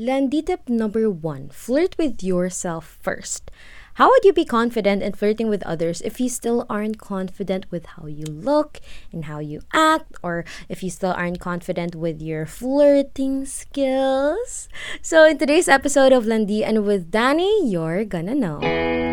Landi tip number one flirt with yourself first. How would you be confident in flirting with others if you still aren't confident with how you look and how you act, or if you still aren't confident with your flirting skills? So, in today's episode of Landian with Dani, you're gonna know.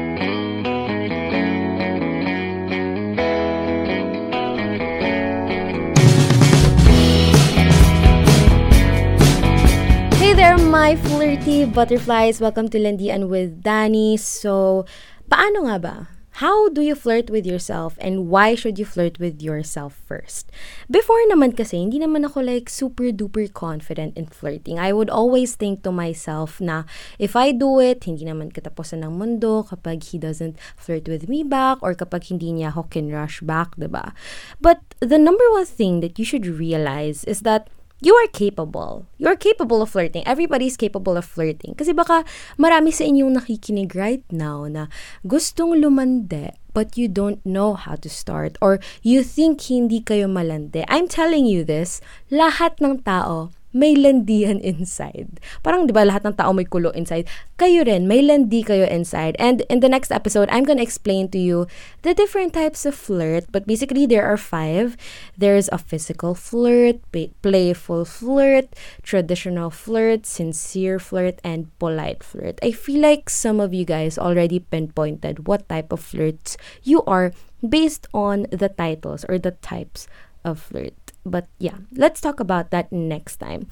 My flirty butterflies. Welcome to Landian with Dani. So, paano nga ba? How do you flirt with yourself and why should you flirt with yourself first? Before naman kasi, hindi naman ako like super duper confident in flirting. I would always think to myself na if I do it, hindi naman katapusan ng mundo kapag he doesn't flirt with me back or kapag hindi niya ako rush back, ba? But the number one thing that you should realize is that you are capable. You're capable of flirting. Everybody's capable of flirting. Kasi baka marami sa inyong nakikinig right now na gustong lumande but you don't know how to start or you think hindi kayo malande. I'm telling you this, lahat ng tao may landian inside. Parang 'di ba lahat ng tao may kulo inside. Kayo rin, may landi kayo inside. And in the next episode, I'm gonna explain to you the different types of flirt. But basically, there are five. There's a physical flirt, playful flirt, traditional flirt, sincere flirt, and polite flirt. I feel like some of you guys already pinpointed what type of flirts you are based on the titles or the types of flirt. But yeah, let's talk about that next time.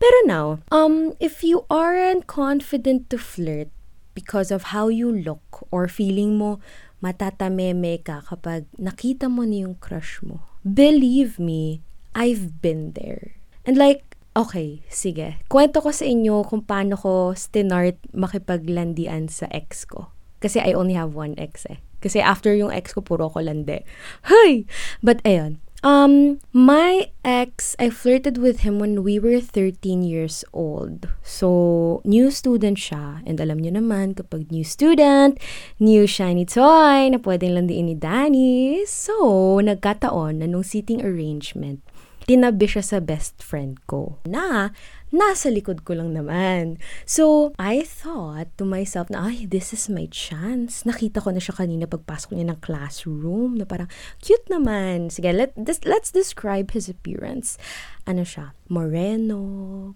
Pero now, um, if you aren't confident to flirt because of how you look or feeling mo matatameme ka kapag nakita mo ni yung crush mo, believe me, I've been there. And like, okay, sige. Kwento ko sa inyo kung paano ko stinart makipaglandian sa ex ko. Kasi I only have one ex eh. Kasi after yung ex ko, puro ko lande. Hey! But ayun, Um, my ex, I flirted with him when we were 13 years old. So, new student siya. And alam niyo naman, kapag new student, new shiny toy na pwedeng landiin ni Danny. So, nagkataon na nung seating arrangement, tinabi siya sa best friend ko na nasa likod ko lang naman. So, I thought to myself na, ay, this is my chance. Nakita ko na siya kanina pagpasok niya ng classroom na parang, cute naman. Sige, let, this, let's describe his appearance. Ano siya? Moreno,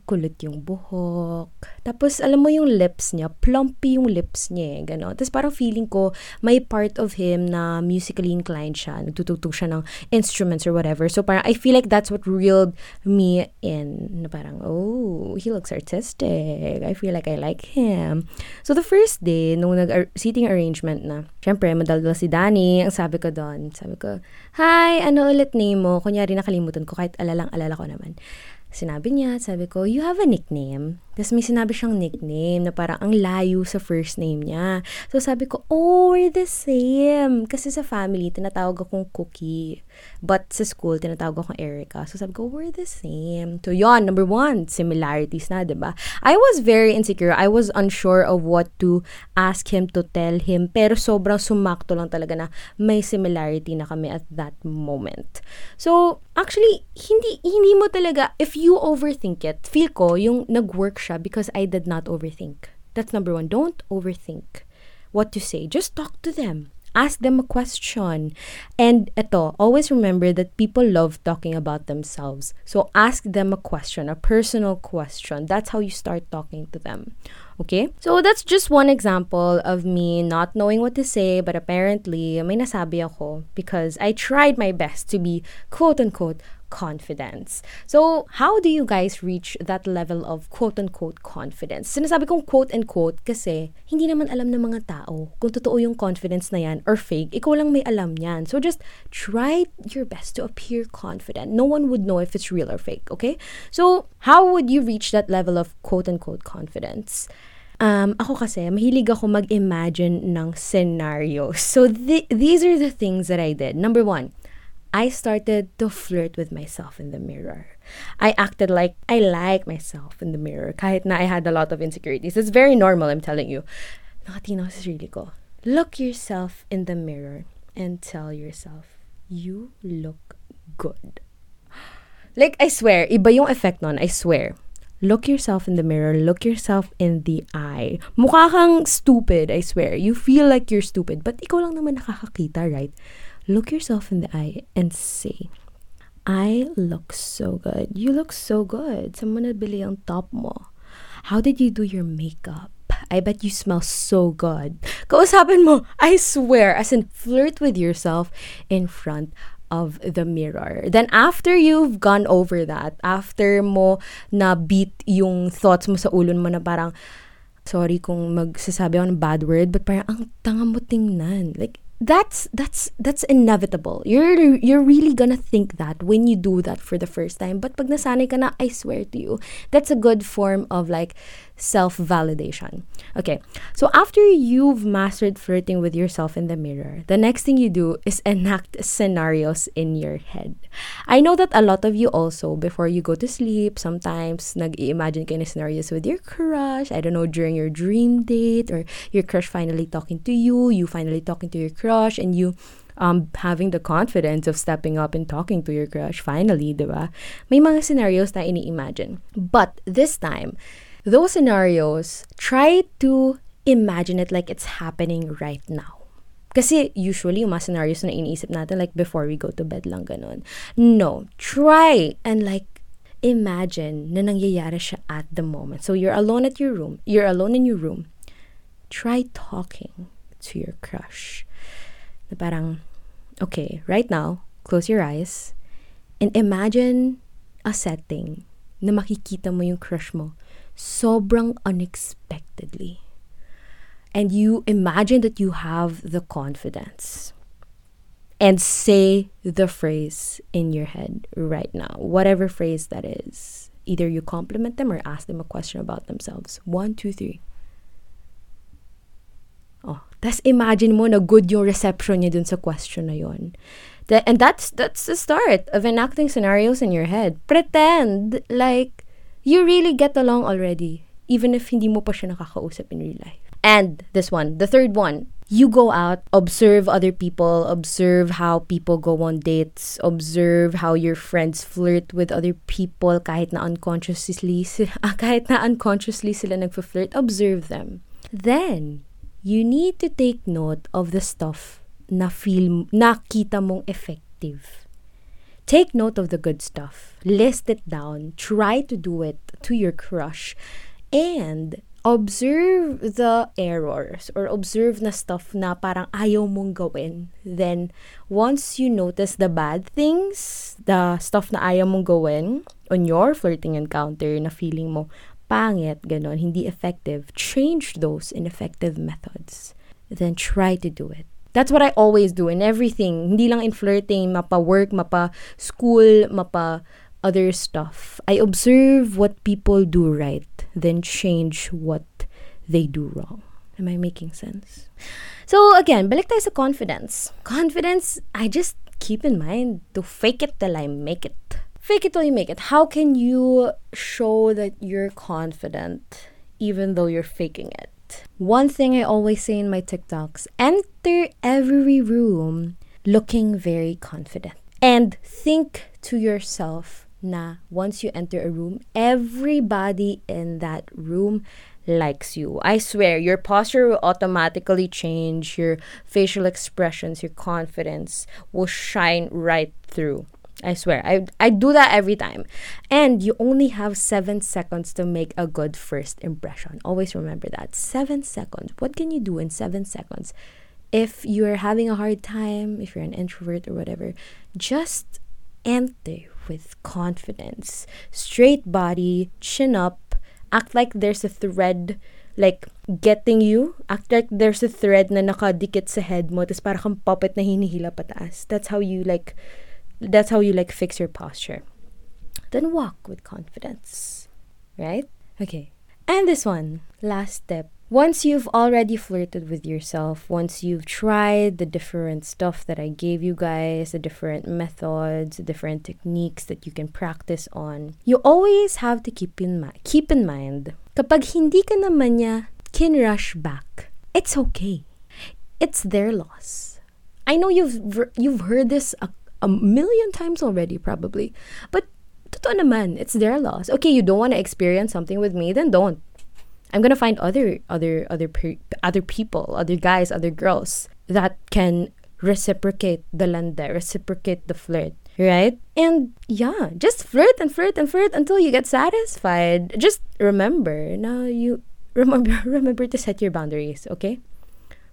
kulot yung buhok. Tapos, alam mo yung lips niya, plumpy yung lips niya, eh, gano'n. Tapos parang feeling ko, may part of him na musically inclined siya. Nagtutugtog siya ng instruments or whatever. So parang, I feel like that's what reeled me in. Na parang, oh, he looks artistic. I feel like I like him. So, the first day, nung nag-seating arrangement na, syempre, madaldal si Danny. Ang sabi ko doon, sabi ko, Hi, ano ulit name mo? Kunyari nakalimutan ko, kahit alalang-alala ko naman. Sinabi niya, sabi ko, you have a nickname? Tapos may sinabi siyang nickname na parang ang layo sa first name niya. So sabi ko, oh, we're the same. Kasi sa family, tinatawag akong Cookie. But sa school, tinatawag akong Erica. So sabi ko, we're the same. So yon number one, similarities na, ba diba? I was very insecure. I was unsure of what to ask him to tell him. Pero sobrang sumakto lang talaga na may similarity na kami at that moment. So, actually, hindi, hindi mo talaga, if you overthink it, feel ko, yung nag-work siya because I did not overthink. That's number one. Don't overthink what to say. Just talk to them. Ask them a question. And ito, always remember that people love talking about themselves. So ask them a question, a personal question. That's how you start talking to them. Okay? So that's just one example of me not knowing what to say, but apparently may nasabi ako because I tried my best to be quote unquote confidence. So, how do you guys reach that level of quote-unquote confidence? Sinasabi kong quote-unquote kasi hindi naman alam ng mga tao kung totoo yung confidence na yan or fake. Ikaw lang may alam yan. So, just try your best to appear confident. No one would know if it's real or fake, okay? So, how would you reach that level of quote-unquote confidence? Um, ako kasi, mahilig ako mag-imagine ng scenario. So, th- these are the things that I did. Number one, I started to flirt with myself in the mirror. I acted like I like myself in the mirror kahit na I had a lot of insecurities. It's very normal, I'm telling you. Nakatinaw sa sarili ko. Look yourself in the mirror and tell yourself, you look good. Like, I swear, iba yung effect nun, I swear. look yourself in the mirror, look yourself in the eye. Mukha kang stupid, I swear. You feel like you're stupid, but ikaw lang naman nakakakita, right? Look yourself in the eye and say, I look so good. You look so good. Someone nabili ang top mo. How did you do your makeup? I bet you smell so good. Kausapin mo, I swear, as in flirt with yourself in front of the mirror. Then after you've gone over that, after mo na beat yung thoughts mo sa ulo mo na parang, sorry kung magsasabi ako ng bad word, but parang ang tanga mo tingnan. Like, that's that's that's inevitable. You're you're really gonna think that when you do that for the first time. But pag nasanay ka na, I swear to you, that's a good form of like self-validation. Okay. So after you've mastered flirting with yourself in the mirror, the next thing you do is enact scenarios in your head. I know that a lot of you also before you go to sleep, sometimes nag-imagine kayo scenarios with your crush, I don't know, during your dream date or your crush finally talking to you, you finally talking to your crush and you um, having the confidence of stepping up and talking to your crush finally, ba? May mga scenarios na ini-imagine. But this time, those scenarios, try to imagine it like it's happening right now. Kasi usually, yung mga scenarios na iniisip natin, like before we go to bed lang ganun. No, try and like imagine na nangyayari siya at the moment. So you're alone at your room, you're alone in your room. Try talking to your crush na parang, okay, right now, close your eyes and imagine a setting na makikita mo yung crush mo sobrang unexpectedly. And you imagine that you have the confidence and say the phrase in your head right now, whatever phrase that is. Either you compliment them or ask them a question about themselves. One, two, three. Oh, tas imagine mo na good yung reception niya dun sa question na yon. And that's that's the start of enacting scenarios in your head. Pretend like you really get along already, even if hindi mo pa siya nakakausap in real life. And this one, the third one, you go out, observe other people, observe how people go on dates, observe how your friends flirt with other people kahit na unconsciously, ah, kahit na unconsciously sila nagfa-flirt, observe them. Then, you need to take note of the stuff na feel nakita mong effective. Take note of the good stuff. List it down. Try to do it to your crush. And observe the errors or observe na stuff na parang ayaw mong gawin. Then, once you notice the bad things, the stuff na ayaw mong gawin on your flirting encounter na feeling mo, pangit, ganon, hindi effective, change those ineffective methods. Then try to do it. That's what I always do in everything. Hindi lang in flirting, mapa work, mapa school, mapa other stuff. I observe what people do right, then change what they do wrong. Am I making sense? So again, balik tayo sa confidence. Confidence, I just keep in mind to fake it till I make it. Fake it till you make it. How can you show that you're confident even though you're faking it? One thing I always say in my TikToks enter every room looking very confident. And think to yourself na once you enter a room, everybody in that room likes you. I swear, your posture will automatically change, your facial expressions, your confidence will shine right through. I swear. I I do that every time. And you only have 7 seconds to make a good first impression. Always remember that. 7 seconds. What can you do in 7 seconds? If you're having a hard time, if you're an introvert or whatever, just enter with confidence. Straight body, chin up, act like there's a thread like getting you, act like there's a thread na nakadikit sa head mo, tapos parang kang puppet na hinihila pataas. That's how you like that's how you like fix your posture. Then walk with confidence, right? Okay. And this one, last step. Once you've already flirted with yourself, once you've tried the different stuff that I gave you guys, the different methods, the different techniques that you can practice on, you always have to keep in mind, keep in mind, kapag hindi ka naman niya kinrush back, it's okay. It's their loss. I know you've you've heard this a a million times already, probably. But totoo naman, it's their loss. Okay, you don't want to experience something with me, then don't. I'm gonna find other other other pe- other people, other guys, other girls that can reciprocate the lande, reciprocate the flirt, right? And yeah, just flirt and flirt and flirt until you get satisfied. Just remember, now you remember remember to set your boundaries, okay?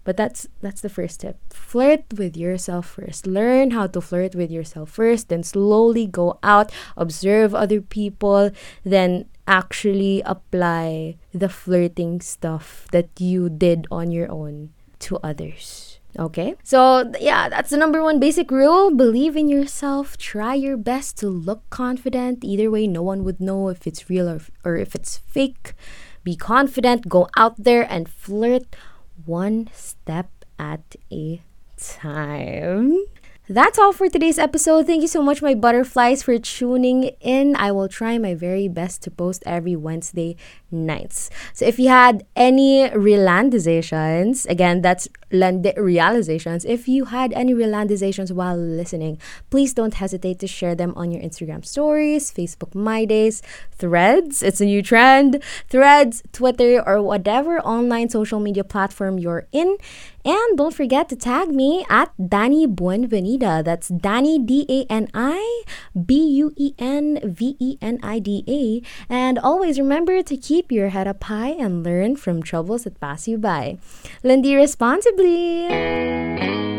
But that's that's the first tip. Flirt with yourself first. Learn how to flirt with yourself first, then slowly go out, observe other people, then actually apply the flirting stuff that you did on your own to others. Okay? So, yeah, that's the number one basic rule. Believe in yourself. Try your best to look confident. Either way, no one would know if it's real or, or if it's fake. Be confident. Go out there and flirt one step at a time. That's all for today's episode. Thank you so much, my butterflies, for tuning in. I will try my very best to post every Wednesday nights. So if you had any realizations, again, that's realizations. If you had any realizations while listening, please don't hesitate to share them on your Instagram stories, Facebook My Days, Threads. It's a new trend. Threads, Twitter, or whatever online social media platform you're in. And don't forget to tag me at Dani Buenvenida. That's Dani D A N I B U E N V E N I D A. And always remember to keep your head up high and learn from troubles that pass you by. Landi responsibly.